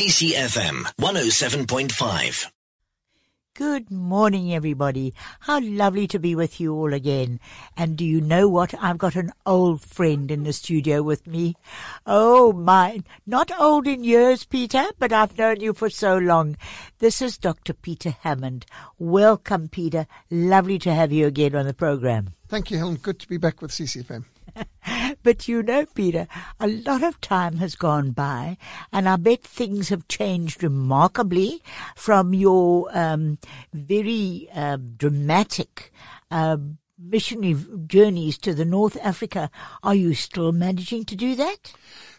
CCFM 107.5. Good morning, everybody. How lovely to be with you all again. And do you know what? I've got an old friend in the studio with me. Oh my, not old in years, Peter, but I've known you for so long. This is Dr. Peter Hammond. Welcome, Peter. Lovely to have you again on the program. Thank you, Helen. Good to be back with CCFM. But you know, Peter, a lot of time has gone by, and I bet things have changed remarkably from your um, very uh, dramatic uh, missionary journeys to the North Africa. Are you still managing to do that?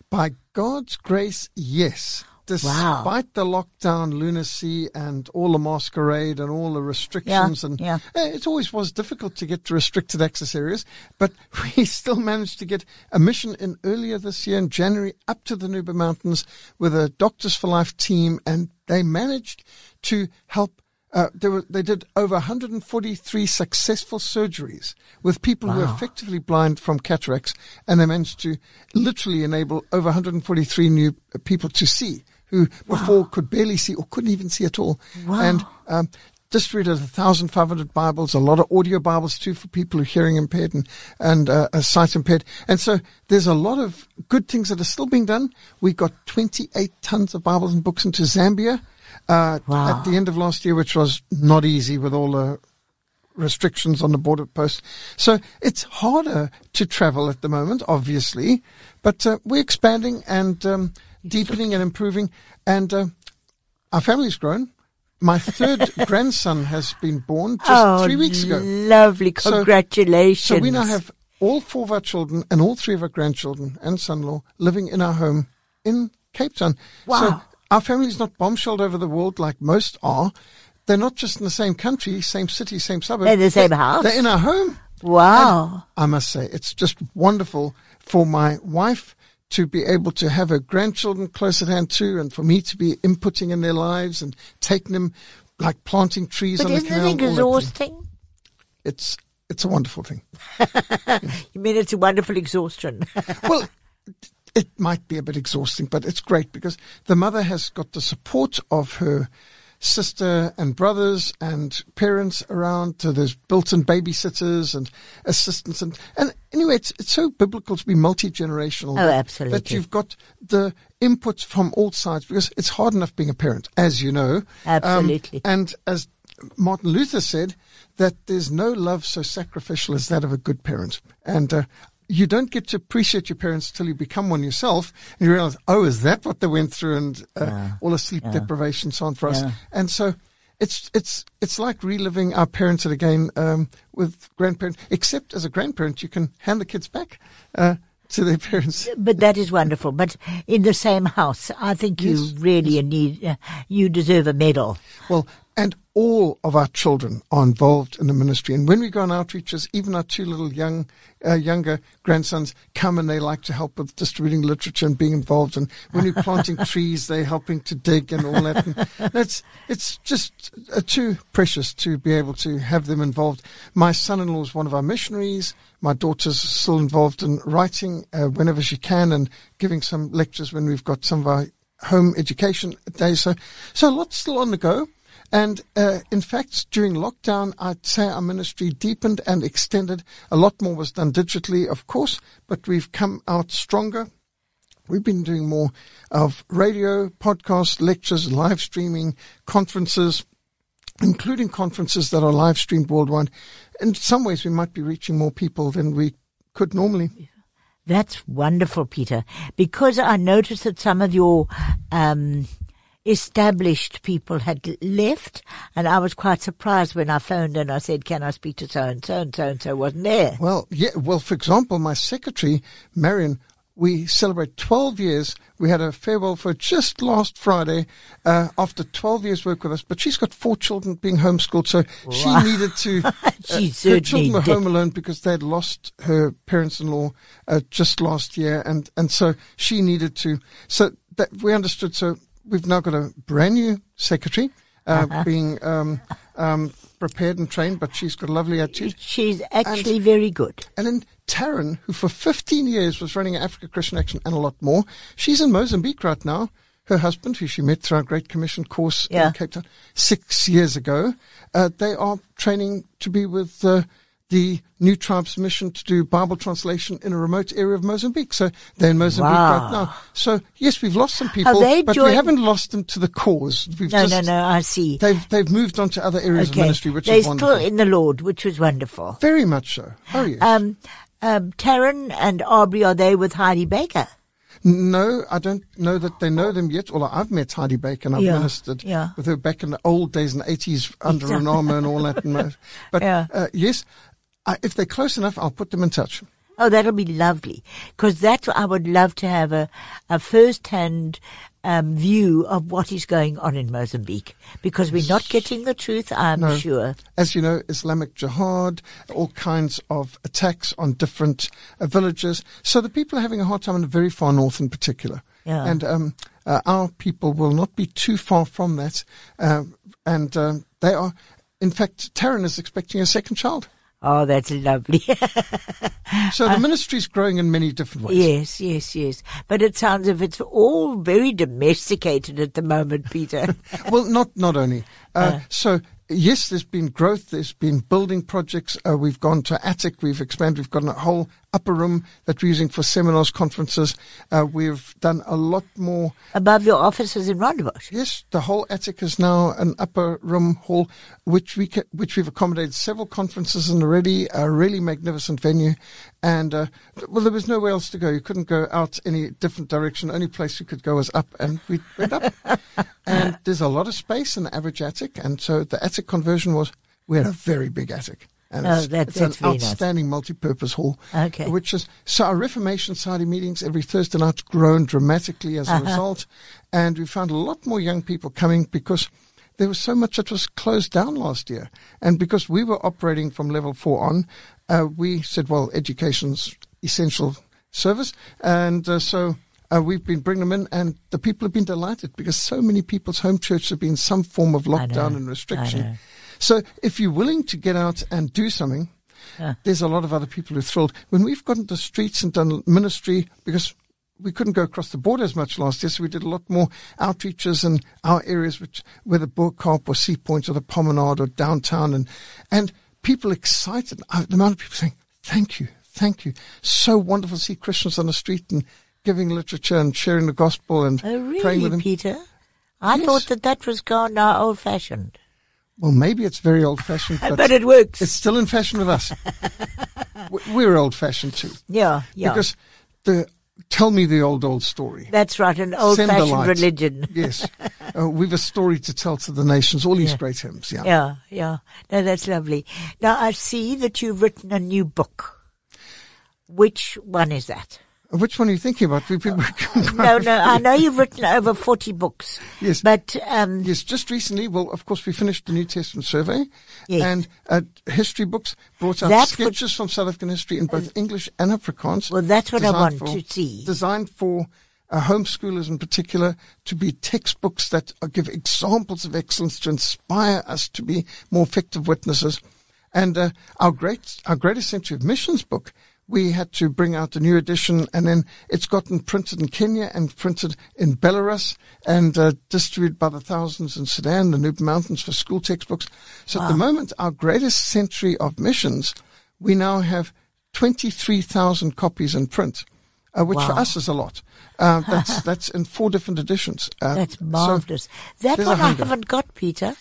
By God's grace, yes. Wow. Despite the lockdown, lunacy, and all the masquerade and all the restrictions, and yeah. eh, it always was difficult to get to restricted access areas, but we still managed to get a mission in earlier this year in January up to the Nuba Mountains with a Doctors for Life team, and they managed to help uh, they, were, they did over 143 successful surgeries with people who were effectively blind from cataracts, and they managed to literally enable over 143 new uh, people to see who before could barely see or couldn't even see at all. Wow. And um, distributed 1,500 Bibles, a lot of audio Bibles too for people who are hearing impaired and, and uh, sight impaired. And so there's a lot of good things that are still being done. We got 28 tons of Bibles and books into Zambia uh, Wow. at the end of last year, which was not easy with all the restrictions on the border post. So it's harder to travel at the moment, obviously, but uh, we're expanding and um, deepening and improving. And uh, our family's grown. My third grandson has been born just oh, three weeks ago. Lovely. Congratulations. So we now have all four of our children and all three of our grandchildren and son-in-law living in our home in Cape Town. So Wow. our family's not bombshelled over the world like most are. They're not just in the same country, same city, same suburb. They're in the same They're- house? They're in our home. Wow. I must say, it's just wonderful for my wife to be able to have her grandchildren close at hand too, and for me to be inputting in their lives and taking them like planting trees But on the isn't it all that thing. exhausting? It's it's a wonderful thing. You mean it's a wonderful exhaustion? well, it might be a bit exhausting, but it's great because the mother has got the support of her sister and brothers and parents around. So there's built-in babysitters and assistants, and and anyway, it's it's so biblical to be multi-generational. Oh, that- absolutely. That you've got the input from all sides because it's hard enough being a parent, as you know. Um, Absolutely. and as Martin Luther said, that there's no love so sacrificial as that of a good parent. And uh, you don't get to appreciate your parents till you become one yourself, and you realize, oh, is that what they went through, and uh, all the sleep deprivation, so on for us. Yeah. And so. It's it's it's like reliving our parenting again um, with grandparents. Except as a grandparent, you can hand the kids back uh, to their parents. but that is wonderful. But in the same house, I think you Yes, really need, uh, you deserve a medal. Well, and all of our children are involved in the ministry. And when we go on outreaches, even our two little young, uh, younger grandsons come and they like to help with distributing literature and being involved. And when we're planting trees, they're helping to dig and all that. And it's it's just uh, too precious to be able to have them involved. My son-in-law is one of our missionaries. My daughter's still involved in writing uh, whenever she can and giving some lectures when we've got some of our home education days. So, so a lot's still on the go. And uh, in fact, during lockdown, I'd say our ministry deepened and extended. A lot more was done digitally, of course, but we've come out stronger. We've been doing more of radio, podcasts, lectures, live streaming, conferences, including conferences that are live streamed worldwide. In some ways, we might be reaching more people than we could normally. That's wonderful, Peter, because I noticed that some of your um, established people had left, and I was quite surprised when I phoned and I said, "Can I speak to so and so?" and so and so wasn't there. Well, yeah. Well, for example, my secretary, Marion, we celebrate 12 years. We had a farewell for just last Friday uh, after 12 years work with us. But she's got four children being homeschooled, so she needed to. uh, her children were home alone because they had lost her parents-in-law uh, just last year, and and so she needed to. So that we understood. So we've now got a brand new secretary. Uh, Uh-huh. being um, um, prepared and trained, but she's got a lovely attitude. She's actually very good. And then Taryn, who for 15 years was running Africa Christian Action and a lot more, she's in Mozambique right now, her husband, who she met through our Great Commission course Yeah. in Cape Town six years ago, uh, they are training to be with uh, the New Tribes Mission to do Bible translation in a remote area of Mozambique. So they're in Mozambique Wow. right now. So yes, we've lost some people, they but we haven't lost them to the cause. We've No, just, no, no. I see. They've they've moved on to other areas of ministry, which They're is still wonderful. in the Lord, which was wonderful. Very much so. Oh yes. Um, um, Taryn and Aubrey, are they with Heidi Baker? No, I don't know that they know them yet. Although I've met Heidi Baker and I've Yeah, ministered yeah. with her back in the old days in the 80s under an armour and all that. But Yeah. uh, yes, I, if they're close enough, I'll put them in touch. Oh, that'll be lovely. Because that's, what I would love to have a, a first-hand um, view of what is going on in Mozambique. Because we're not getting the truth, I'm No. sure. As you know, Islamic Jihad, all kinds of attacks on different uh, villages. So the people are having a hard time in the very far north in particular. Yeah. And um, uh, our people will not be too far from that. Uh, and um they are, in fact, Taryn is expecting a second child. Oh, that's lovely. So the ministry is growing in many different ways. yes, yes, yes. But it sounds as if it's all very domesticated at the moment, Peter. well, not not only. Uh, so yes, there's been growth. There's been building projects. Uh, we've gone to attic. We've expanded. We've got a whole upper room that we're using for seminars, conferences. Uh, we've done a lot more. Above your offices in Rondebosch. Yes, the whole attic is now an upper room hall, which we ca- which we've accommodated several conferences in already. A really magnificent venue, and uh, well, there was nowhere else to go. You couldn't go out any different direction. The only place you could go was up, and we went up. and there's a lot of space in the average attic, and so the attic conversion was we had a very big attic. And Oh, it's, that- it's that's an very nice. outstanding multi-purpose hall. Okay. Which is so our Reformation Society meetings every Thursday night's grown dramatically as a Uh-huh. result, and we found a lot more young people coming because there was so much that was closed down last year, and because we were operating from level four on, uh, we said, well, education's essential service, and uh, so. Uh, we've been bringing them in, and the people have been delighted because so many people's home churches have been some form of lockdown know, and restriction. So, if you're willing to get out and do something, there's a lot of other people who are thrilled. When we've gone to the streets and done ministry, because we couldn't go across the border as much last year, so we did a lot more outreaches in our areas, which whether Bo-Kaap or Sea Point or the Promenade or downtown, and and people excited. Uh, The amount of people saying, "Thank you, thank you, so wonderful to see Christians on the street and giving literature and sharing the gospel and Oh, really, praying with them." Peter? I Yes. thought that that was gone now old-fashioned. Well, maybe it's very old-fashioned, but, But it works. it's still in fashion with us. We- We're old-fashioned too. yeah, yeah. Because the tell me the old old story. That's right, an Send old-fashioned religion. Yes, uh, we've a story to tell to the nations. All these great hymns. Yeah. Yeah, yeah. No, that's lovely. Now I see that you've written a new book. Which one is that? Which one are you thinking about? Been No, no, I know you've written over 40 books. Yes. But, um, Yes, just recently, well, of course, we finished the New Testament survey Yes. and uh, history books brought out That would- sketches from South African history in both English and Afrikaans. Well, that's what I want to see. Designed for uh, homeschoolers in particular to be textbooks that uh, give examples of excellence to inspire us to be more effective witnesses. And uh, our great, our greatest century of missions book, we had to bring out a new edition, and then it's gotten printed in Kenya and printed in Belarus and uh, distributed by the thousands in Sudan, the Nuba Mountains for school textbooks. So at the moment, our greatest century of missions, we now have 23,000 copies in print. Uh, which for us is a lot. Uh, that's that's in four different editions. Uh, that's so- marvelous. that there's a one I haven't got, Peter.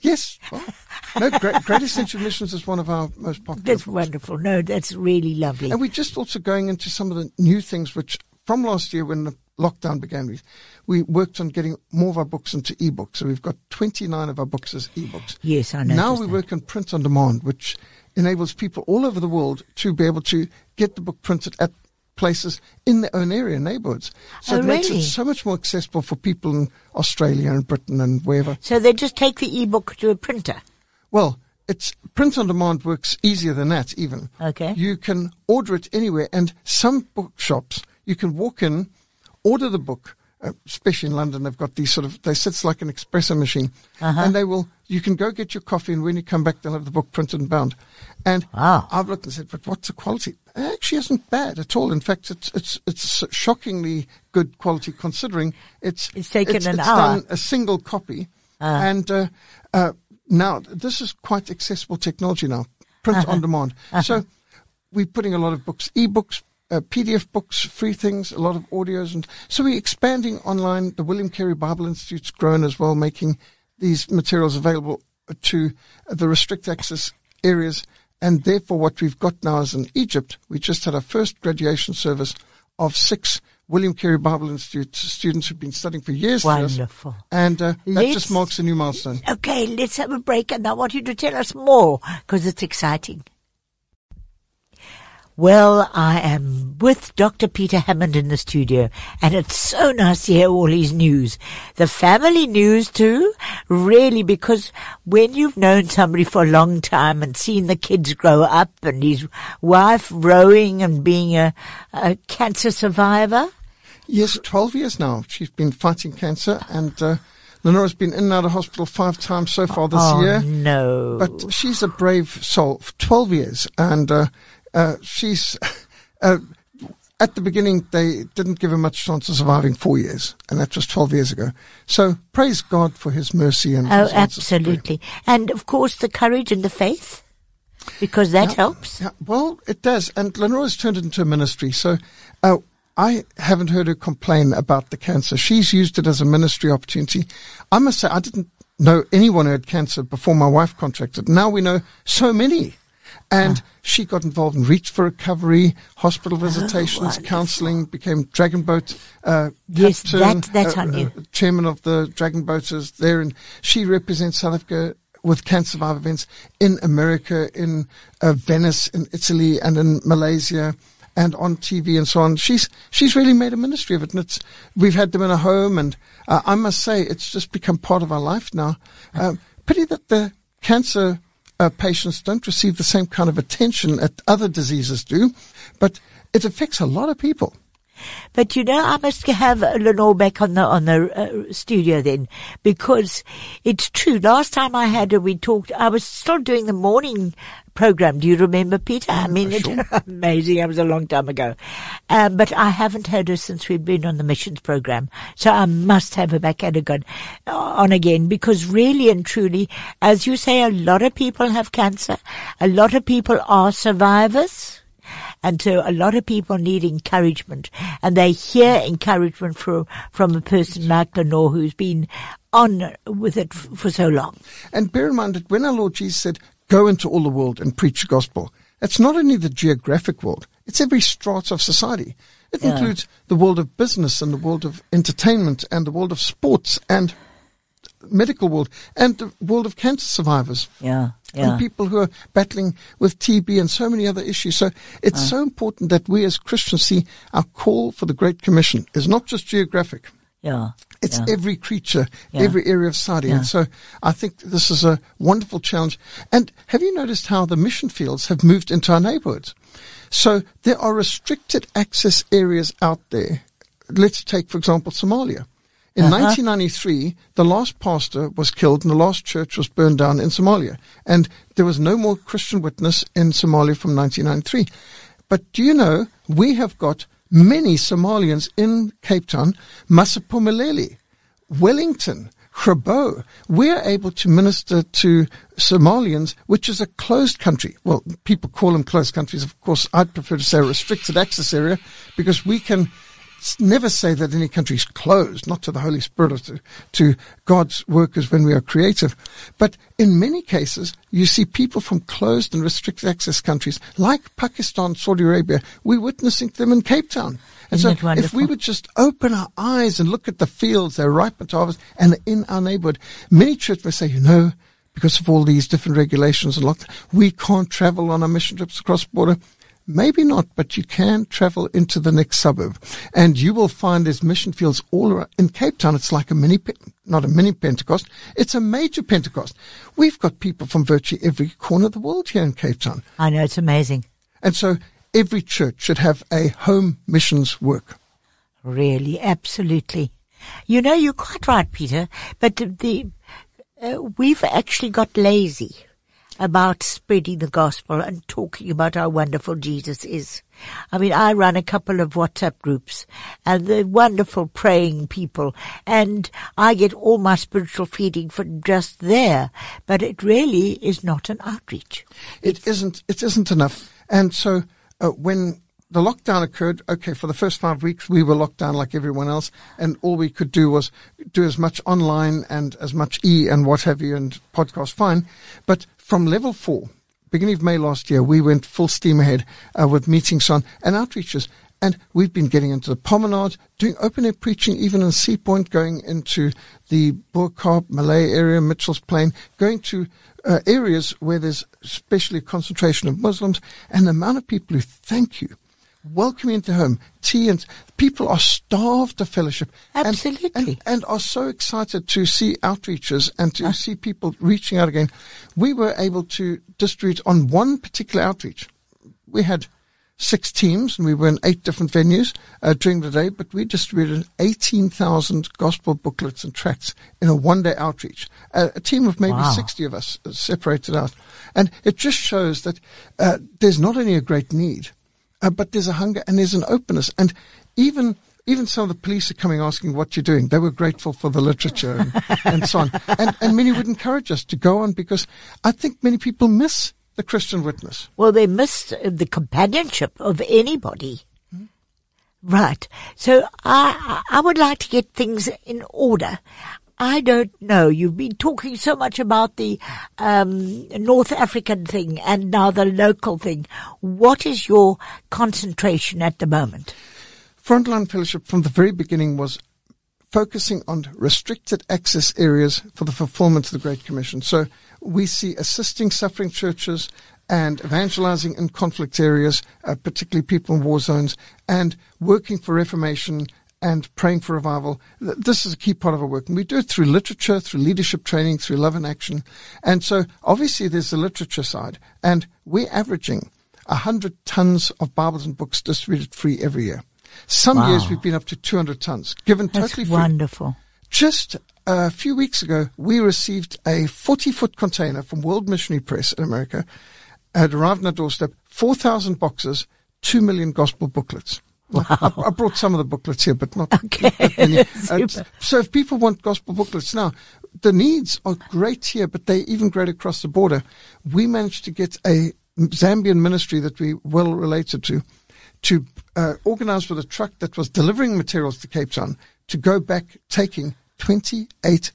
Yes. Well, no, great, Greatest Century Missions is one of our most popular. That's books. wonderful. No, that's really lovely. And we're just also going into some of the new things which from last year when the lockdown began, we, we worked on getting more of our books into ebooks. So we've got 29 of our books as ebooks. Yes, I know. Now we that. work on print on demand, which enables people all over the world to be able to get the book printed at places in their own area, neighborhoods. So Oh, it makes really? it so much more accessible for people in Australia and Britain and wherever. So they just take the ebook to a printer. Well, it's print on demand works easier than that even. Okay. You can order it anywhere and some bookshops you can walk in, order the book, uh, especially in London, they've got these sort of, they sit like an espresso machine and they will, you can go get your coffee and when you come back, they'll have the book printed and bound. And Wow. I've looked and said, but what's the quality? It actually isn't bad at all. In fact, it's, it's, it's shockingly good quality considering it's, It's taken an it's hour. done a single copy. and, uh, uh, now this is quite accessible technology now, print on demand. So we're putting a lot of books, e-books, uh, PDF books, free things, a lot of audios, and so we're expanding online. The William Carey Bible Institute's grown as well, making these materials available to the restrict access areas. And therefore, what we've got now is in Egypt, we just had our first graduation service of six William Carey Bible Institute students who've been studying for years. with us. Wonderful. And uh, that Let's- just marks a new milestone. Okay, let's have a break and I want you to tell us more because it's exciting. Well, I am with Dr. Peter Hammond in the studio and it's so nice to hear all his news. The family news too, really, because when you've known somebody for a long time and seen the kids grow up and his wife rowing and being a, a cancer survivor, Yes, 12 years now. She's been fighting cancer and uh, Lenora's been in and out of hospital five times so far this oh year. no. But she's a brave soul. For 12 years. And uh, uh, she's, uh, at the beginning, they didn't give her much chance of surviving four years. And that was 12 years ago. So praise God for his mercy and Oh, his answers to prayer. absolutely. And of course, the courage and the faith, because that helps. Yeah, well, it does. And Lenora's turned it into a ministry. So uh, I haven't heard her complain about the cancer. She's used it as a ministry opportunity. I must say, I didn't know anyone who had cancer before my wife contracted. Now we know so many. And she got involved in Reach for Recovery, hospital visitations, counseling, became Dragon Boat uh, Yes, captain, that- that uh, uh, chairman of the Dragon Boaters there, and she represents South Africa with cancer survivor events in America, in uh, Venice, in Italy, and in Malaysia, and on TV and so on. She's she's really made a ministry of it, and it's we've had them in a home, and uh, I must say it's just become part of our life now. Um, pity that the cancer. Uh, patients don't receive the same kind of attention that other diseases do, but it affects a lot of people. But you know, I must have Lenore back on the on the uh, studio then, because it's true. Last time I had her, we talked. I was still doing the morning program. Do you remember, Peter? I mean, it's amazing. It was a long time ago, um, but I haven't had her since we've been on the missions program. So I must have her back at again, on again, because really and truly, as you say, a lot of people have cancer. A lot of people are survivors. And so a lot of people need encouragement and they hear encouragement from, from a person like Lenore who's been on with it f- for so long. And bear in mind that when our Lord Jesus said, go into all the world and preach the gospel, it's not only the geographic world, it's every strata of society. It Yeah. includes the world of business and the world of entertainment and the world of sports and medical world and the world of cancer survivors Yeah. and people who are battling with TB and so many other issues. So it's uh. so important that we as Christians see our call for the Great Commission is not just geographic. Yeah. It's yeah. every creature, Yeah. every area of society. Yeah. And so I think this is a wonderful challenge. And have you noticed how the mission fields have moved into our neighborhoods? So there are restricted access areas out there. Let's take, for example, Somalia. In Uh-huh. 1993, the last pastor was killed and the last church was burned down in Somalia. And there was no more Christian witness in Somalia from 1993. But do you know, we have got many Somalians in Cape Town, Masiphumelele, Wellington, Grabouw. We're able to minister to Somalians, which is a closed country. Well, people call them closed countries. Of course, I'd prefer to say a restricted access area because we can never say that any country is closed, not to the Holy Spirit or to, to God's workers when we are creative. But in many cases, you see people from closed and restricted access countries like Pakistan, Saudi Arabia, we're witnessing them in Cape Town. And Isn't so if we would just open our eyes and look at the fields, they're ripe to harvest, and in our neighborhood, many churches may say, you know, because of all these different regulations and lockdown, we can't travel on our mission trips across border. Maybe not, but you can travel into the next suburb, and you will find there's mission fields all around. In Cape Town, it's like a mini, not a mini Pentecost, it's a major Pentecost. We've got people from virtually every corner of the world here in Cape Town, I know it's amazing. and so every church should have a home missions work. Really, absolutely. You know, you're quite right, Peter, but the, the uh, we've actually got lazy about spreading the gospel and talking about how wonderful Jesus is. I mean, I run a couple of WhatsApp groups and they're wonderful praying people and I get all my spiritual feeding from just there, but it really is not an outreach. It isn't, it isn't enough. And so, uh, when the lockdown occurred, okay, for the first five weeks, we were locked down like everyone else, and all we could do was do as much online and as much e and what have you and podcast, fine. But from level four, beginning of May last year, we went full steam ahead uh, with meetings on and outreaches. And we've been getting into the promenade, doing open air preaching, even in Sea Point, going into the Bo Malay area, Mitchell's Plain, going to uh, areas where there's especially concentration of Muslims, and the amount of people who thank you welcome into home, tea and people are starved of fellowship. and- Absolutely. And, and, are so excited to see outreaches and to see people reaching out again. We were able to distribute on one particular outreach. We had six teams and we were in eight different venues uh, during the day, but we distributed 18,000 gospel booklets and tracts in a one day outreach. Uh, a team of maybe Wow. 60 of us uh, separated out. And it just shows that uh, there's not only a great need, uh, but there's a hunger and there's an openness. And even even some of the police are coming asking what you're doing. They were grateful for the literature and, and so on. And, and many would encourage us to go on because I think many people miss the Christian witness. Well, they missed uh, the companionship of anybody. Right. So I, I would like to get things in order. I don't know. You've been talking so much about the um, North African thing and now the local thing. What is your concentration at the moment? Frontline Fellowship from the very beginning was focusing on restricted access areas for the fulfillment of the Great Commission. So we see assisting suffering churches and evangelizing in conflict areas, uh, particularly people in war zones, and working for reformation and praying for revival. This is a key part of our work. And we do it through literature, through leadership training, through love and action. And so obviously there's the literature side. And we're averaging 100 tons of Bibles and books distributed free every year. Some Wow. years we've been up to 200 tons, given That's totally free. wonderful. Just a few weeks ago, we received a 40 foot container from World Missionary Press in America. It arrived on our doorstep, 4,000 boxes, 2 million gospel booklets. Well, I, I brought some of the booklets here, but not. Okay. not many. Uh, so if people want gospel booklets now, the needs are great here, but they're even great across the border. We managed to get a Zambian ministry that we well related to, to uh, organize with a truck that was delivering materials to Cape Town to go back taking 28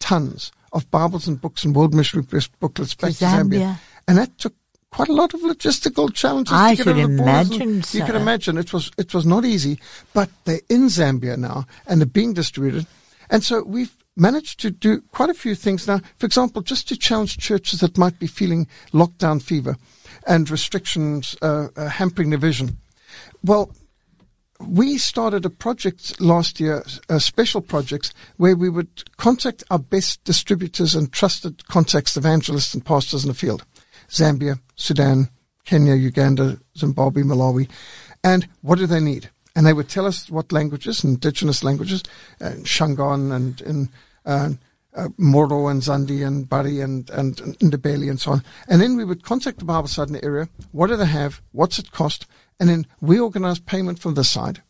tons of Bibles and books and World Missionary booklets back to Zambia. Zambia. And that took quite a lot of logistical challenges I to get should over the borders. and imagine You can imagine it was it was not easy, but they're in Zambia now and they're being distributed. And so we've managed to do quite a few things now. For example, just to challenge churches that might be feeling lockdown fever and restrictions uh, uh, hampering their vision. Well, we started a project last year, uh, special projects, where we would contact our best distributors and trusted contacts, evangelists and pastors in the field. Zambia, Sudan, Kenya, Uganda, Zimbabwe, Malawi. And what do they need? And they would tell us what languages, indigenous languages, uh, Shangaan and in uh, uh, Moro and Zande and Bari and, and, and Ndebele and so on. And then we would contact the Bible Society in the area. What do they have? What's it cost? And then we organized payment from this side.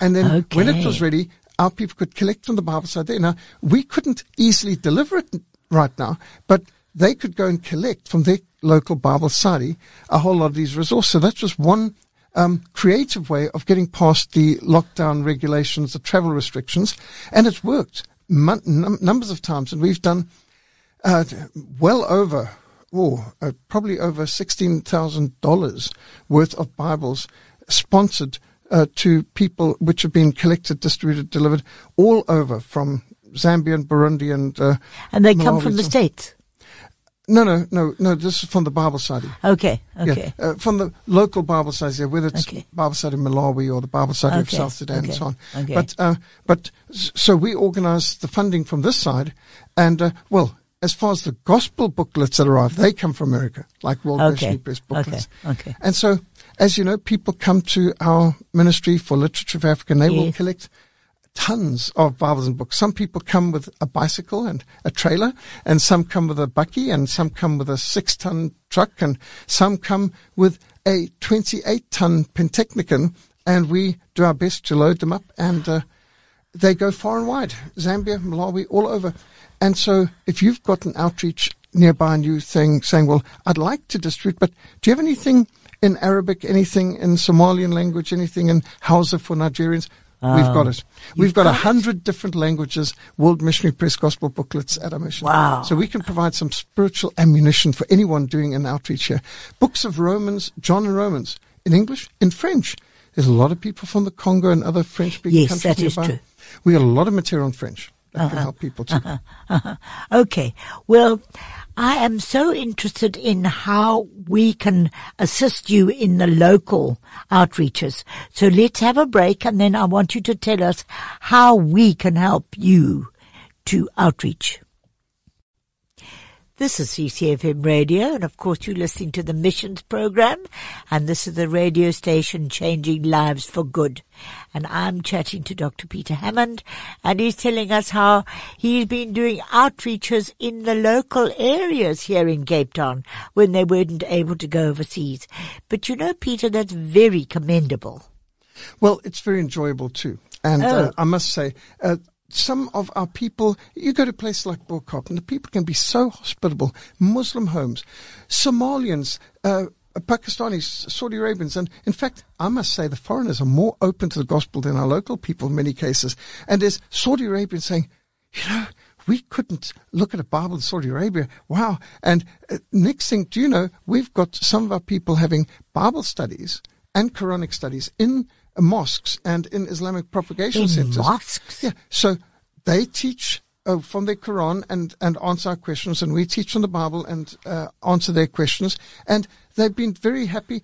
And then when it was ready, our people could collect from the Bible Society there. Now, we couldn't easily deliver it right now, but they could go and collect from their local Bible study a whole lot of these resources. So that's just one um, creative way of getting past the lockdown regulations, the travel restrictions, and it's worked mon- num- numbers of times. And we've done uh, well over, oh, uh, probably over sixteen thousand dollars worth of Bibles sponsored uh, to people, which have been collected, distributed, delivered all over from Zambia and Burundi and uh, And they come from the States. No, no, no, no. This is from the Bible study. Okay. Okay. Yeah, uh, from the local Bible studies, yeah, whether it's Okay. Bible study in Malawi or the Bible study of South Sudan and so on. okay. But, uh, but, so we organize the funding from this side and, uh, well, as far as the gospel booklets that arrive, they come from America, like World Okay, Missionary Press booklets. okay, okay. And so, as you know, people come to our ministry for literature of Africa and they will collect tons of Bibles and books. Some people come with a bicycle and a trailer, and some come with a bakkie, and some come with a six ton truck, and some come with a 28 ton pantechnicon, and we do our best to load them up, and uh, they go far and wide Zambia, Malawi, all over. And so if you've got an outreach nearby and you saying, saying, well, I'd like to distribute, but do you have anything in Arabic, anything in Somalian language, anything in Hausa for Nigerians? We've got it. We've got a hundred different languages, World Missionary Press Gospel booklets at our mission. Wow. So we can provide some spiritual ammunition for anyone doing an outreach here. Books of Romans, John and Romans, in English, in French. There's a lot of people from the Congo and other French-speaking Yes, countries that is nearby. true. Uh-huh. We got a lot of material in French that can help people too. Okay. Well, I am so interested in how we can assist you in the local outreaches. So let's have a break and then I want you to tell us how we can help you to outreach. This is CCFM Radio, and of course you're listening to the Missions Program, and this is the radio station changing lives for good. And I'm chatting to Dr. Peter Hammond, and he's telling us how he's been doing outreaches in the local areas here in Cape Town when they weren't able to go overseas. But you know, Peter, that's very commendable. Well, it's very enjoyable too. And uh, Oh. I must say, uh, some of our people, you go to places like Bo-Kaap and the people can be so hospitable. Muslim homes, Somalians, uh, Pakistanis, Saudi Arabians, and in fact, I must say the foreigners are more open to the gospel than our local people in many cases. And there's Saudi Arabians saying, you know, we couldn't look at a Bible in Saudi Arabia. Wow. And uh, next thing, do you know, we've got some of our people having Bible studies and Quranic studies in mosques and in Islamic propagation In centers. mosques? Yeah. So they teach uh, from their Quran and, and answer our questions, and we teach from the Bible and uh, answer their questions. And they've been very happy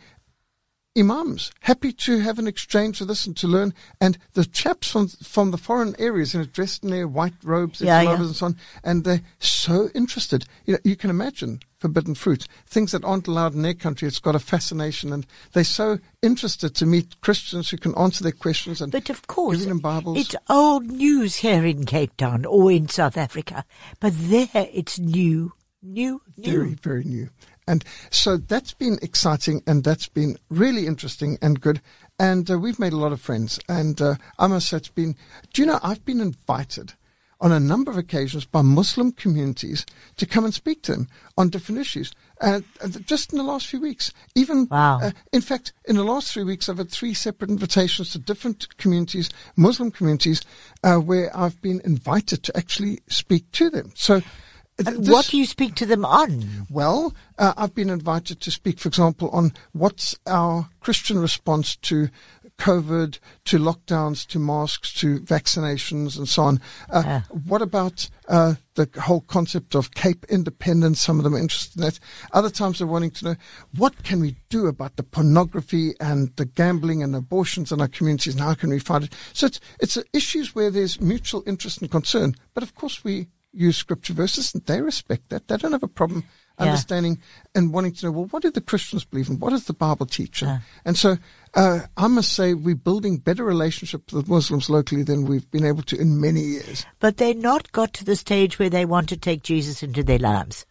imams happy to have an exchange with us and to learn. And the chaps from from the foreign areas, you know, dressed in their white robes, their Yeah, yeah. and so on, and they're so interested. You know, you can imagine forbidden fruit, things that aren't allowed in their country. It's got a fascination, and they're so interested to meet Christians who can answer their questions. And But of course, giving them Bibles. it's old news here in Cape Town or in South Africa. But there it's new, new, new. very, very new. And so that's been exciting and that's been really interesting and good. And uh, we've made a lot of friends. And uh, I must say, it's been, do you know, I've been invited on a number of occasions by Muslim communities to come and speak to them on different issues. Uh, just in the last few weeks, even Wow. uh, in fact, in the last three weeks, I've had three separate invitations to different communities, Muslim communities, uh, where I've been invited to actually speak to them. So, th- And this- what do you speak to them on? well, uh, I've been invited to speak, for example, on what's our Christian response to COVID, to lockdowns, to masks, to vaccinations, and so on. Uh, Ah. What about uh, the whole concept of Cape independence? Some of them are interested in that. Other times they're wanting to know what can we do about the pornography and the gambling and abortions in our communities, and how can we fight it? So it's it's issues where there's mutual interest and concern. But of course, we use scripture verses, and they respect that. They don't have a problem Yeah. understanding and wanting to know, well, what do the Christians believe and what does the Bible teach? And, and so uh, I must say we're building better relationships with Muslims locally than we've been able to in many years. But they're not got to the stage where they want to take Jesus into their lives.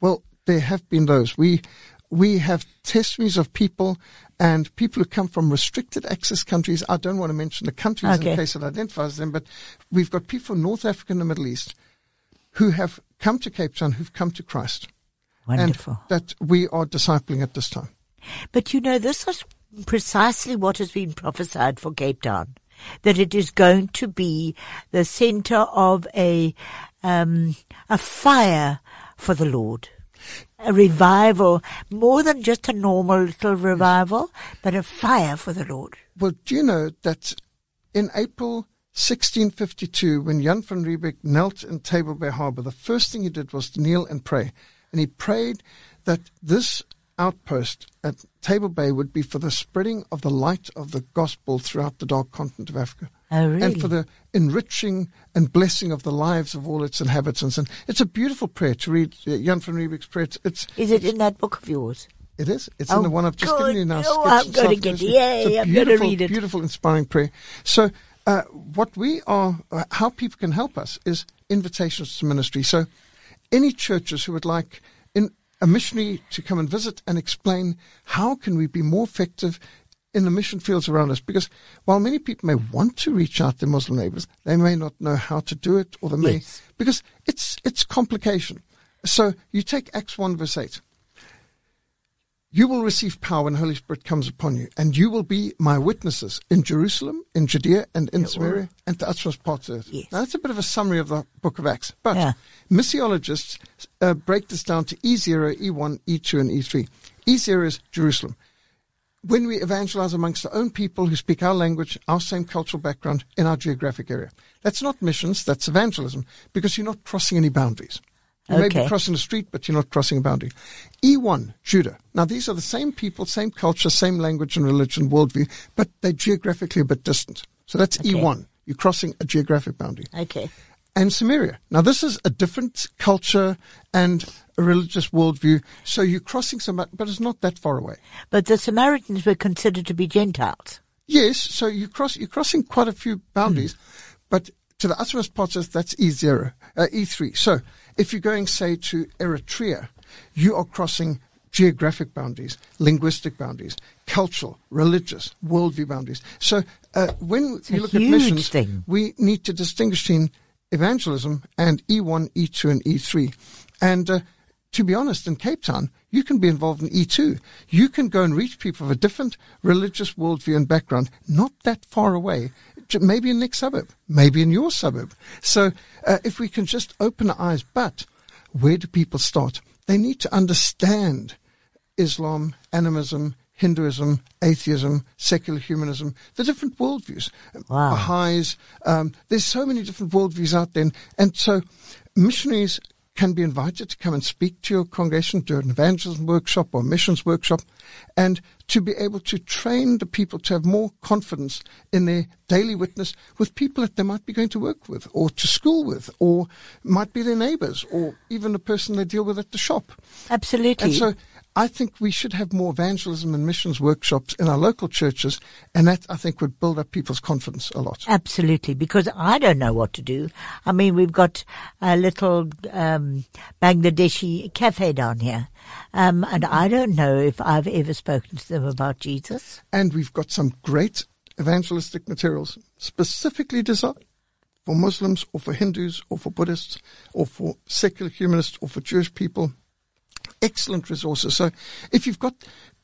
Well, there have been those. We we have testimonies of people and people who come from restricted access countries. I don't want to mention the countries Okay. in case it identifies them, but we've got people from North Africa and the Middle East who have come to Cape Town, who've come to Christ, Wonderful. and that we are discipling at this time. But you know, this is precisely what has been prophesied for Cape Town. That it is going to be the center of a, um, a fire for the Lord. A revival, more than just a normal little revival, but a fire for the Lord. Well, do you know that in April 1652, when Jan van Riebeeck knelt in Table Bay Harbor, the first thing he did was to kneel and pray. And he prayed that this outpost at Table Bay would be for the spreading of the light of the gospel throughout the dark continent of Africa. Oh, really? And for the enriching and blessing of the lives of all its inhabitants. And it's a beautiful prayer to read uh, Jan van Riebeeck's prayer. It's, it's Is it in that book of yours? it is. It's Oh, in the one I've just good. given you now. Oh, I'm gonna Soft get- Ministry. yay, It's a I'm read it. Beautiful, inspiring prayer. So uh, what we are, uh, how people can help us is invitations to ministry. So, any churches who would like in a missionary to come and visit and explain how can we be more effective in the mission fields around us because while many people may want to reach out to Muslim neighbors, they may not know how to do it or they may, Yes. because it's, it's complication. So you take Acts 1 verse 8. You will receive power when the Holy Spirit comes upon you, and you will be my witnesses in Jerusalem, in Judea, and in Samaria, and to uttermost parts of the earth. Yes. Now, that's a bit of a summary of the book of Acts. But Yeah. missiologists uh, break this down to E0, E1, E2, and E3. E0 is Jerusalem when we evangelize amongst our own people who speak our language, our same cultural background in our geographic area. That's not missions, that's evangelism because you're not crossing any boundaries. You may be crossing the street, but you're not crossing a boundary. E1, Judah. Now, these are the same people, same culture, same language and religion, worldview, but they're geographically a bit distant. So that's E1. You're crossing a geographic boundary Okay. and Samaria. Now, this is a different culture and a religious worldview, so you're crossing some, but it's not that far away. But the Samaritans were considered to be Gentiles. Yes, so you cross, you're crossing quite a few boundaries, but to the uttermost parts, that's E0, uh, E3. So if you're going, say, to Eritrea, you are crossing geographic boundaries, linguistic boundaries, cultural, religious, worldview boundaries. So uh, when a you look at missions, thing. we need to distinguish between evangelism and E1, E2, and E3. And uh, to be honest, in Cape Town, you can be involved in E2. You can go and reach people of a different religious worldview and background, not that far away, maybe in the next suburb, maybe in your suburb. So uh, if we can just open our eyes, but where do people start? They need to understand Islam, animism, Hinduism, atheism, secular humanism, the different worldviews. Wow. Baha'is, um, there's so many different worldviews out there. And, and so missionaries can be invited to come and speak to your congregation, do an evangelism workshop or missions workshop, and to be able to train the people to have more confidence in their daily witness with people that they might be going to work with or to school with or might be their neighbors or even the person they deal with at the shop. Absolutely. And so I think we should have more evangelism and missions workshops in our local churches, and that I think would build up people's confidence a lot. Absolutely, because I don't know what to do. I mean, we've got a little um, Bangladeshi cafe down here, um, and I don't know if I've ever spoken to them about Jesus. And we've got some great evangelistic materials specifically designed for Muslims or for Hindus or for Buddhists or for secular humanists or for Jewish people. Excellent resources. So if you've got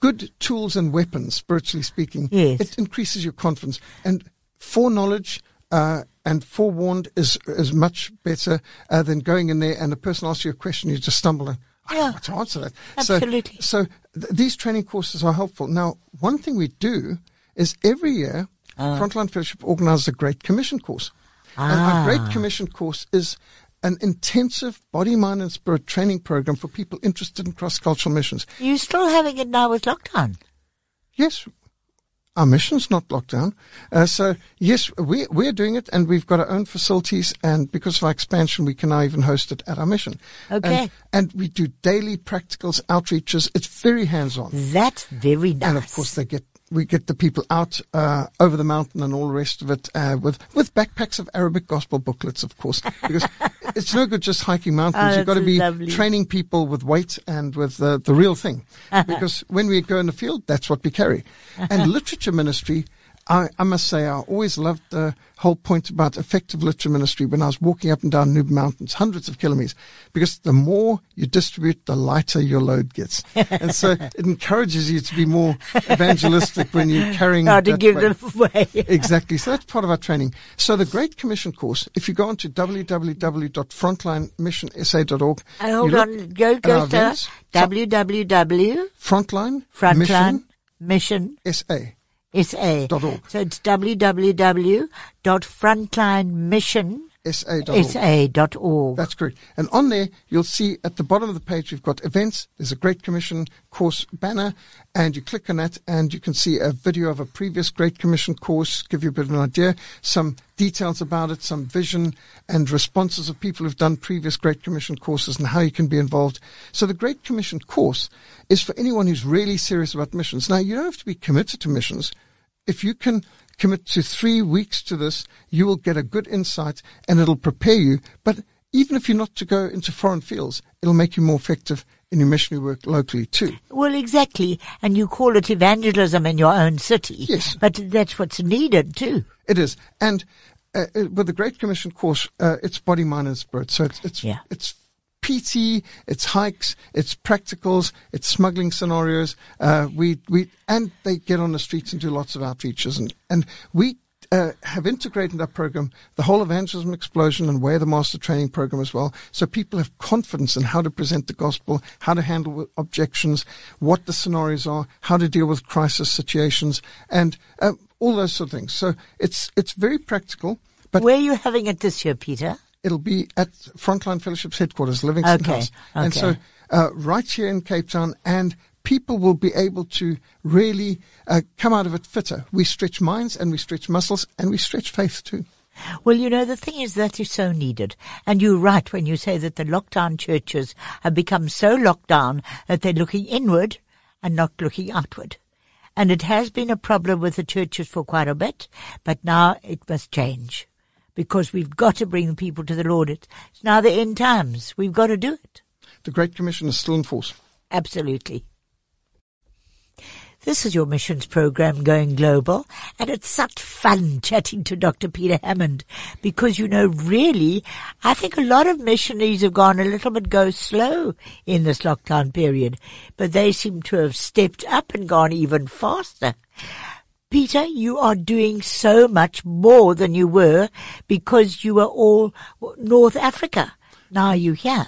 good tools and weapons, spiritually speaking, Yes. it increases your confidence. And foreknowledge uh, and forewarned is is much better uh, than going in there and the person asks you a question, you just stumble and I don't know Yeah. to answer that. Absolutely. So, so th- these training courses are helpful. Now, one thing we do is every year, Ah. Frontline Fellowship organizes a Great Commission course. And Ah. our Great Commission course is an intensive body, mind, and spirit training program for people interested in cross-cultural missions. You're still having it now with lockdown. Yes, our mission's not locked down. Uh, so yes, we, we're doing it and we've got our own facilities and because of our expansion, we can now even host it at our mission. Okay. And, and we do daily practicals, outreaches. It's very hands-on. That's very nice. And of course, they get we get the people out uh, over the mountain and all the rest of it uh, with with backpacks of Arabic gospel booklets, of course, because it's no good just hiking mountains. Oh, You've got to be lovely. training people with weight and with uh, the real thing, because when we go in the field, that's what we carry. And literature ministry. I, I must say, I always loved the whole point about effective literature ministry when I was walking up and down Nuba Mountains, hundreds of kilometers, because the more you distribute, the lighter your load gets. and so it encourages you to be more evangelistic when you're carrying How to give them away. Exactly. So that's part of our training. So the Great Commission course, if you go on to www.frontlinemissionsa.org, And uh, hold you look on, go go to www. Frontline Frontline Mission Mission SA. SA. So it's www.frontlinemission.sa.org. SA.org. That's correct. And on there, you'll see at the bottom of the page, we've got events. There's a Great Commission course banner, and you click on that, and you can see a video of a previous Great Commission course, give you a bit of an idea, some details about it, some vision and responses of people who've done previous Great Commission courses and how you can be involved. So the Great Commission course is for anyone who's really serious about missions. Now, you don't have to be committed to missions. If you can commit to three weeks to this, you will get a good insight and it'll prepare you. But even if you're not to go into foreign fields, it'll make you more effective in your missionary work locally too. Well, exactly. And you call it evangelism in your own city. Yes. But that's what's needed too. It is. And uh, with the Great Commission course, uh, it's body, mind, and spirit. So it's it's Yeah. it's PT, it's hikes, it's practicals, it's smuggling scenarios. Uh, we we and they get on the streets and do lots of outreaches, and and we. Uh, have integrated our program, the whole evangelism explosion and Way of the Master training program as well. So people have confidence in how to present the gospel, how to handle objections, what the scenarios are, how to deal with crisis situations, and uh, all those sort of things. So it's it's very practical, but Where are you having it this year, Peter? It'll be at Frontline Fellowship's headquarters, Livingston Okay, House. And okay. so, uh, right here in Cape Town, and people will be able to really uh, come out of it fitter. We stretch minds and we stretch muscles and we stretch faith too. Well, you know, the thing is that is so needed. And you're right when you say that the lockdown churches have become so locked down that they're looking inward and not looking outward. And it has been a problem with the churches for quite a bit, but now it must change. Because we've got to bring people to the Lord. It's now the end times. We've got to do it. The Great Commission is still in force. Absolutely. This is your missions program going global, and it's such fun chatting to Dr. Peter Hammond because, you know, really, I think a lot of missionaries have gone a little bit go slow in this lockdown period, but they seem to have stepped up and gone even faster. Peter, you are doing so much more than you were because you were all North Africa. Now you're here.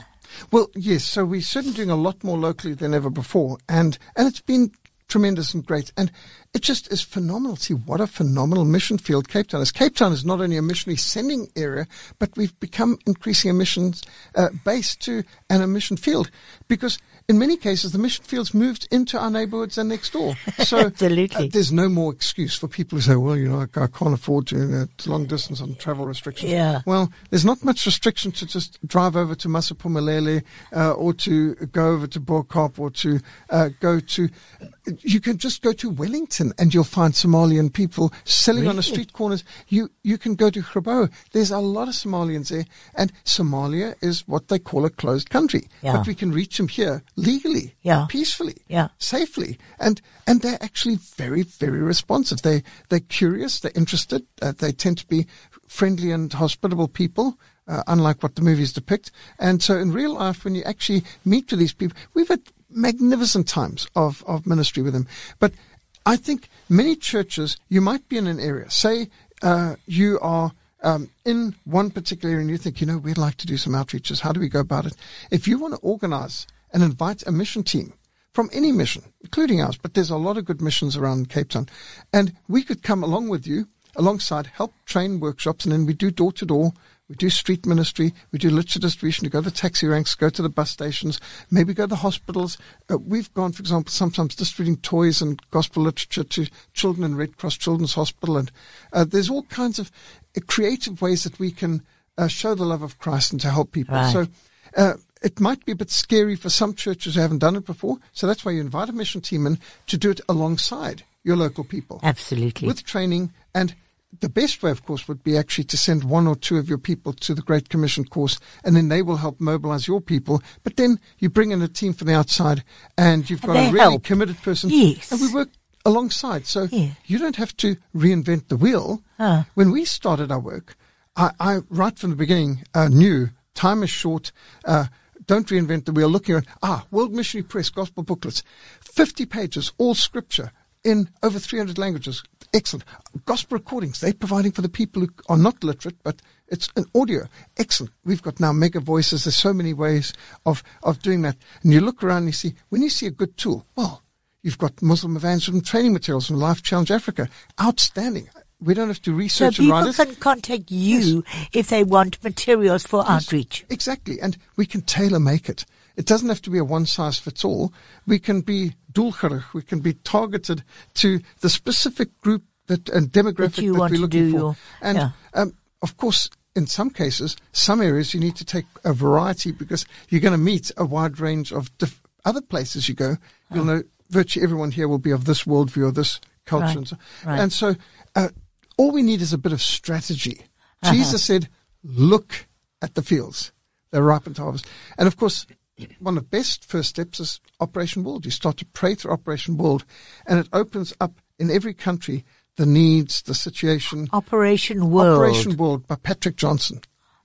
Well, yes. So we're certainly doing a lot more locally than ever before, and and it's been tremendous and great, and it just is phenomenal. See what a phenomenal mission field Cape Town is. Cape Town is not only a missionary sending area, but we've become increasing a missions uh, base too and a mission field because. In many cases, the mission fields moved into our neighborhoods and next door. So Absolutely. uh, there's no more excuse for people who say, well, you know, I, I can't afford to, you know, it's long distance on travel restrictions. Yeah. Well, there's not much restriction to just drive over to Masiphumelele uh, or to go over to Bo-Kaap or to uh, go to. You can just go to Wellington and you'll find Somalian people selling on the street corners. You you can go to Grabouw. There's a lot of Somalians there, and Somalia is what they call a closed country. Yeah. But we can reach them here legally, Yeah. peacefully, Yeah. safely, and and they're actually very very responsive. They they're curious, they're interested. Uh, they tend to be friendly and hospitable people. Uh, unlike what the movies depict. And so in real life, when you actually meet with these people, we've had magnificent times of, of ministry with them. But I think many churches, you might be in an area, say uh, you are um, in one particular area and you think, you know, we'd like to do some outreaches. How do we go about it? If you want to organize and invite a mission team from any mission, including ours, but there's a lot of good missions around Cape Town, and we could come along with you, alongside, help train workshops, and then we do door to door. We do street ministry. We do literature distribution. We go to the taxi ranks, go to the bus stations, maybe go to the hospitals. Uh, we've gone, for example, sometimes distributing toys and gospel literature to children in Red Cross Children's Hospital. And uh, there's all kinds of uh, creative ways that we can uh, show the love of Christ and to help people. Right. So uh, it might be a bit scary for some churches who haven't done it before. So that's why you invite a mission team in to do it alongside your local people Absolutely. with training and the best way, of course, would be actually to send one or two of your people to the Great Commission course, and then they will help mobilize your people. But then you bring in a team from the outside, and you've got they a really help. committed person. Yes. And we work alongside. So Yeah. you don't have to reinvent the wheel. Ah. When we started our work, I, I right from the beginning uh, knew time is short. Uh, don't reinvent the wheel. Looking at ah, World Missionary Press gospel booklets, fifty pages, all scripture in over three hundred languages. Excellent gospel recordings. They're providing for the people who are not literate, but it's an audio. Excellent. We've got now mega voices. There's so many ways of of doing that. And you look around and you see when you see a good tool. Well, You've got Muslim evangelism training materials from Life Challenge Africa. Outstanding. We don't have to so research and people can contact you if they want materials for outreach. Exactly. And we can tailor make it. It doesn't have to be a one size fits all. We can be doelgerig. We can be targeted to the specific group that and demographic That you that want we're to looking do for. your- and yeah. um, of course, in some cases, some areas you need to take a variety because you're going to meet a wide range of diff- other places you go. You'll know virtually everyone here will be of this worldview or this culture. Right. And, so, Right. and so uh, all we need is a bit of strategy. Uh-huh. Jesus said, look at the fields. They're ripe to harvest. And of course, one of the best first steps is Operation World. You start to pray through Operation World and it opens up in every country the needs, the situation. Operation World. Operation World by Patrick Johnstone.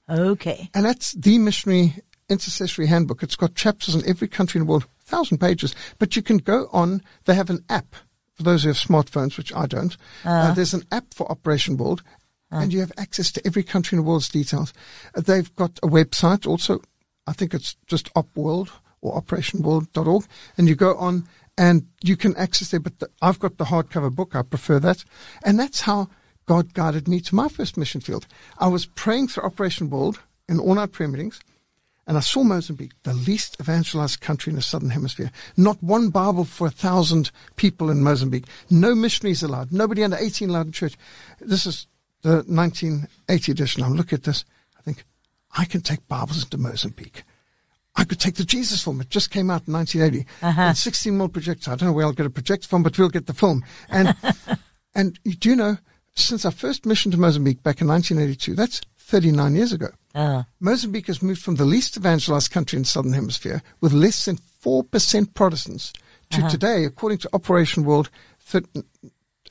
Okay. And that's the missionary intercessory handbook. It's got chapters in every country in the world, thousand pages. But you can go on. They have an app for those who have smartphones, which I don't. Uh, there's an app for Operation World, and you have access to every country in the world's details. Uh, they've got a website also. I think it's just OpWorld or OperationWorld.org, and you go on and you can access there. But the, I've got the hardcover book. I prefer that, and that's how God guided me to my first mission field. I was praying through Operation World in all night prayer meetings. And I saw Mozambique, the least evangelized country in the southern hemisphere. Not one Bible for a thousand people in Mozambique. No missionaries allowed. Nobody under 18 allowed in church. This is the 1980 edition. I look at this. I think, I can take Bibles into Mozambique. I could take the Jesus film. It just came out in 1980. Uh-huh. And 16 more projectors. I don't know where I'll get a projector from, but we'll get the film. And, and you do know, since our first mission to Mozambique back in 1982, that's 39 years ago. Ah. Mozambique has moved from the least evangelized country in the southern hemisphere with less than 4% Protestants to today, according to Operation World thir-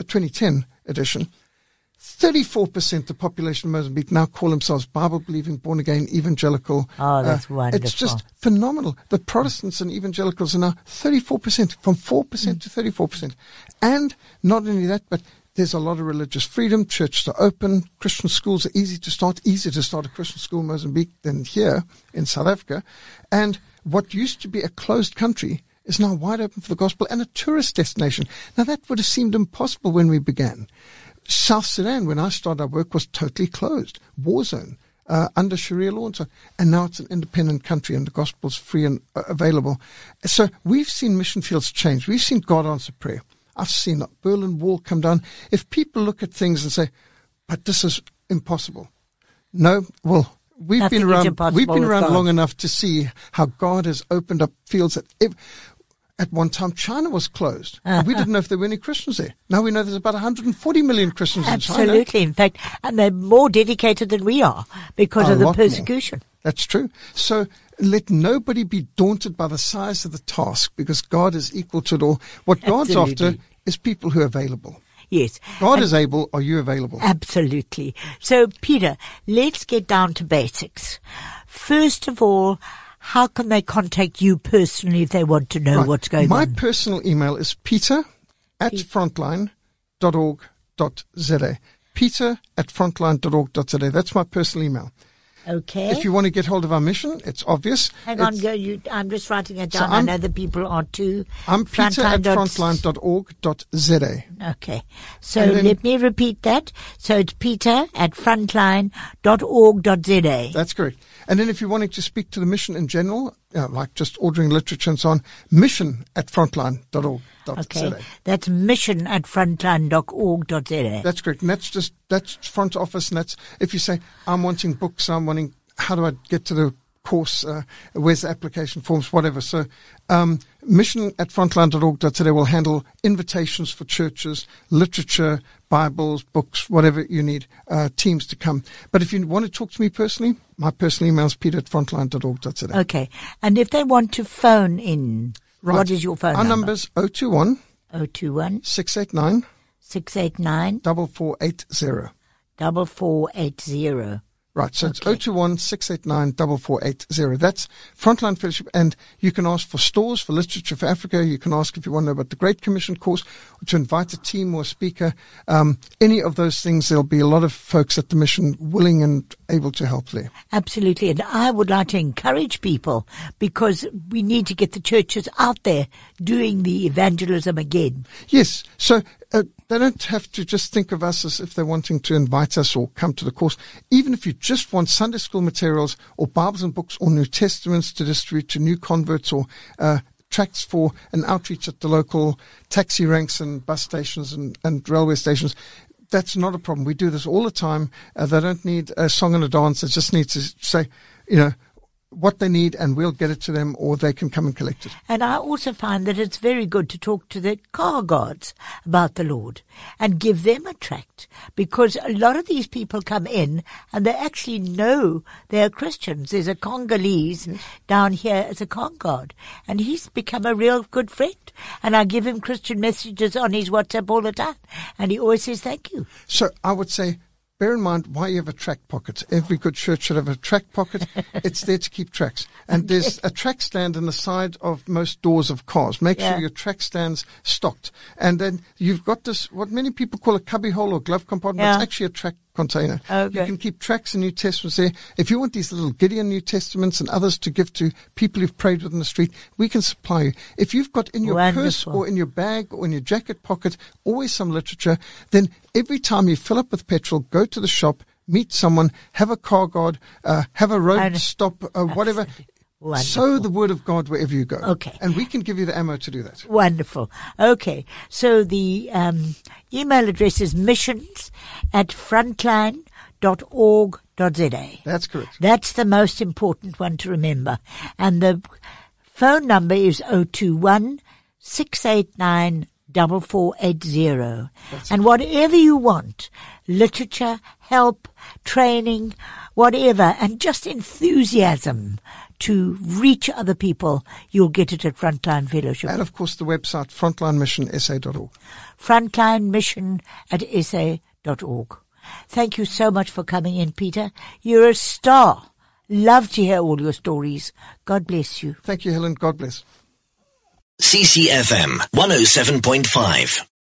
2010 edition, 34% of the population of Mozambique now call themselves Bible believing, born again, evangelical. Uh, Oh, that's It's wonderful. It's just phenomenal. The Protestants and evangelicals are now 34%, from 4% to 34%. And not only that, but there's a lot of religious freedom. Churches are open. Christian schools are easy to start. Easier to start a Christian school in Mozambique than here in South Africa. And what used to be a closed country is now wide open for the gospel and a tourist destination. Now that would have seemed impossible when we began. South Sudan, when I started our work, was totally closed, war zone, uh, under Sharia law and so. And now it's an independent country and the gospel's free and uh, available. So we've seen mission fields change. We've seen God answer prayer. I've seen the Berlin Wall come down. If people look at things and say, but this is impossible. No, well, we've Nothing been around, we've been around God. long enough to see how God has opened up fields that ev- at one time China was closed. Uh-huh. And we didn't know if there were any Christians there. Now we know there's about 140 million Christians in China. Absolutely. In fact, and they're more dedicated than we are because A of the lot more. persecution. That's true. So let nobody be daunted by the size of the task because God is equal to it all. What God's after is people who are available. Yes. God is able. Are you available? Absolutely. So, Peter, let's get down to basics. First of all, how can they contact you personally if they want to know Right. what's going My on? My personal email is peter at frontline.org.za. Peter at frontline.org.za. That's my personal email. Okay. If you want to get hold of our mission, it's obvious. Hang on, go. You, I'm just writing it down. I I'm- know the people are too. I'm Peter at Frontline dot- frontline.org.za. Okay. So then- let me repeat that. So it's peter at frontline.org.za. That's correct. And then if you're wanting to speak to the mission in general, know, like just ordering literature and so on, mission at frontline.org.za. Okay. That's mission at frontline.org.za. That's correct. And that's just, that's front office. And that's, if you say, I'm wanting books, I'm wanting, how do I get to the course, uh, where's the application forms, whatever. So, um, mission at frontline.org.za will handle invitations for churches, literature, Bibles, books, whatever you need, uh, teams to come. But if you want to talk to me personally, my personal email is peter at frontline.org.za. Okay. And if they want to phone in, Right. what is your phone Our number? number's 021 021 689 689 4480. 4480. Right, so it's Okay. 021 689 4480. That's Frontline Fellowship, and you can ask for stores, for literature for Africa. You can ask if you want to know about the Great Commission course, or to invite a team or a speaker. Um, any of those things, there'll be a lot of folks at the mission willing and able to help there. Absolutely. And I would like to encourage people because we need to get the churches out there doing the evangelism again. Yes. So uh, they don't have to just think of us as if they're wanting to invite us or come to the course. Even if you just want Sunday school materials or Bibles and books or New Testaments to distribute to new converts or uh, tracts for an outreach at the local taxi ranks and bus stations and, and railway stations. That's not a problem. We do this all the time. Uh, they don't need a song and a dance. They just need to say, you know, what they need and we'll get it to them or they can come and collect it. And I also find that it's very good to talk to the car guards about the Lord and give them a tract because a lot of these people come in and they actually know they're Christians. There's a Congolese yes. down here as a car guard and he's become a real good friend. And I give him Christian messages on his WhatsApp all the time and he always says thank you. So I would say bear in mind why you have a track pocket. Every good church should have a track pocket. it's there to keep tracks. And there's a track stand in the side of most doors of cars. Make yeah. sure your track stand's stocked. And then you've got this, what many people call a cubby hole or glove compartment. Yeah. It's actually a track container. Okay. You can keep tracks and New Testaments there. If you want these little Gideon New Testaments and others to give to people who've prayed with in the street, we can supply you. If you've got in your Wonderful. purse or in your bag or in your jacket pocket always some literature, then every time you fill up with petrol, go to the shop, meet someone, have a car guard, uh, have a road stop, uh, whatever. Wonderful. Sow the word of God wherever you go. Okay. And we can give you the ammo to do that. Wonderful. Okay. So the um, email address is missions at frontline.org.za. That's correct. That's the most important one to remember. And the phone number is 021 689 4480. And whatever you want, literature, help, training, whatever, and just enthusiasm to reach other people, you'll get it at Frontline Fellowship. And of course the website frontlinemissionsa.org. Frontline Mission at sa.org. Thank you so much for coming in, Peter. You're a star. Love to hear all your stories. God bless you. Thank you, Helen. God bless. CCFM 107.5.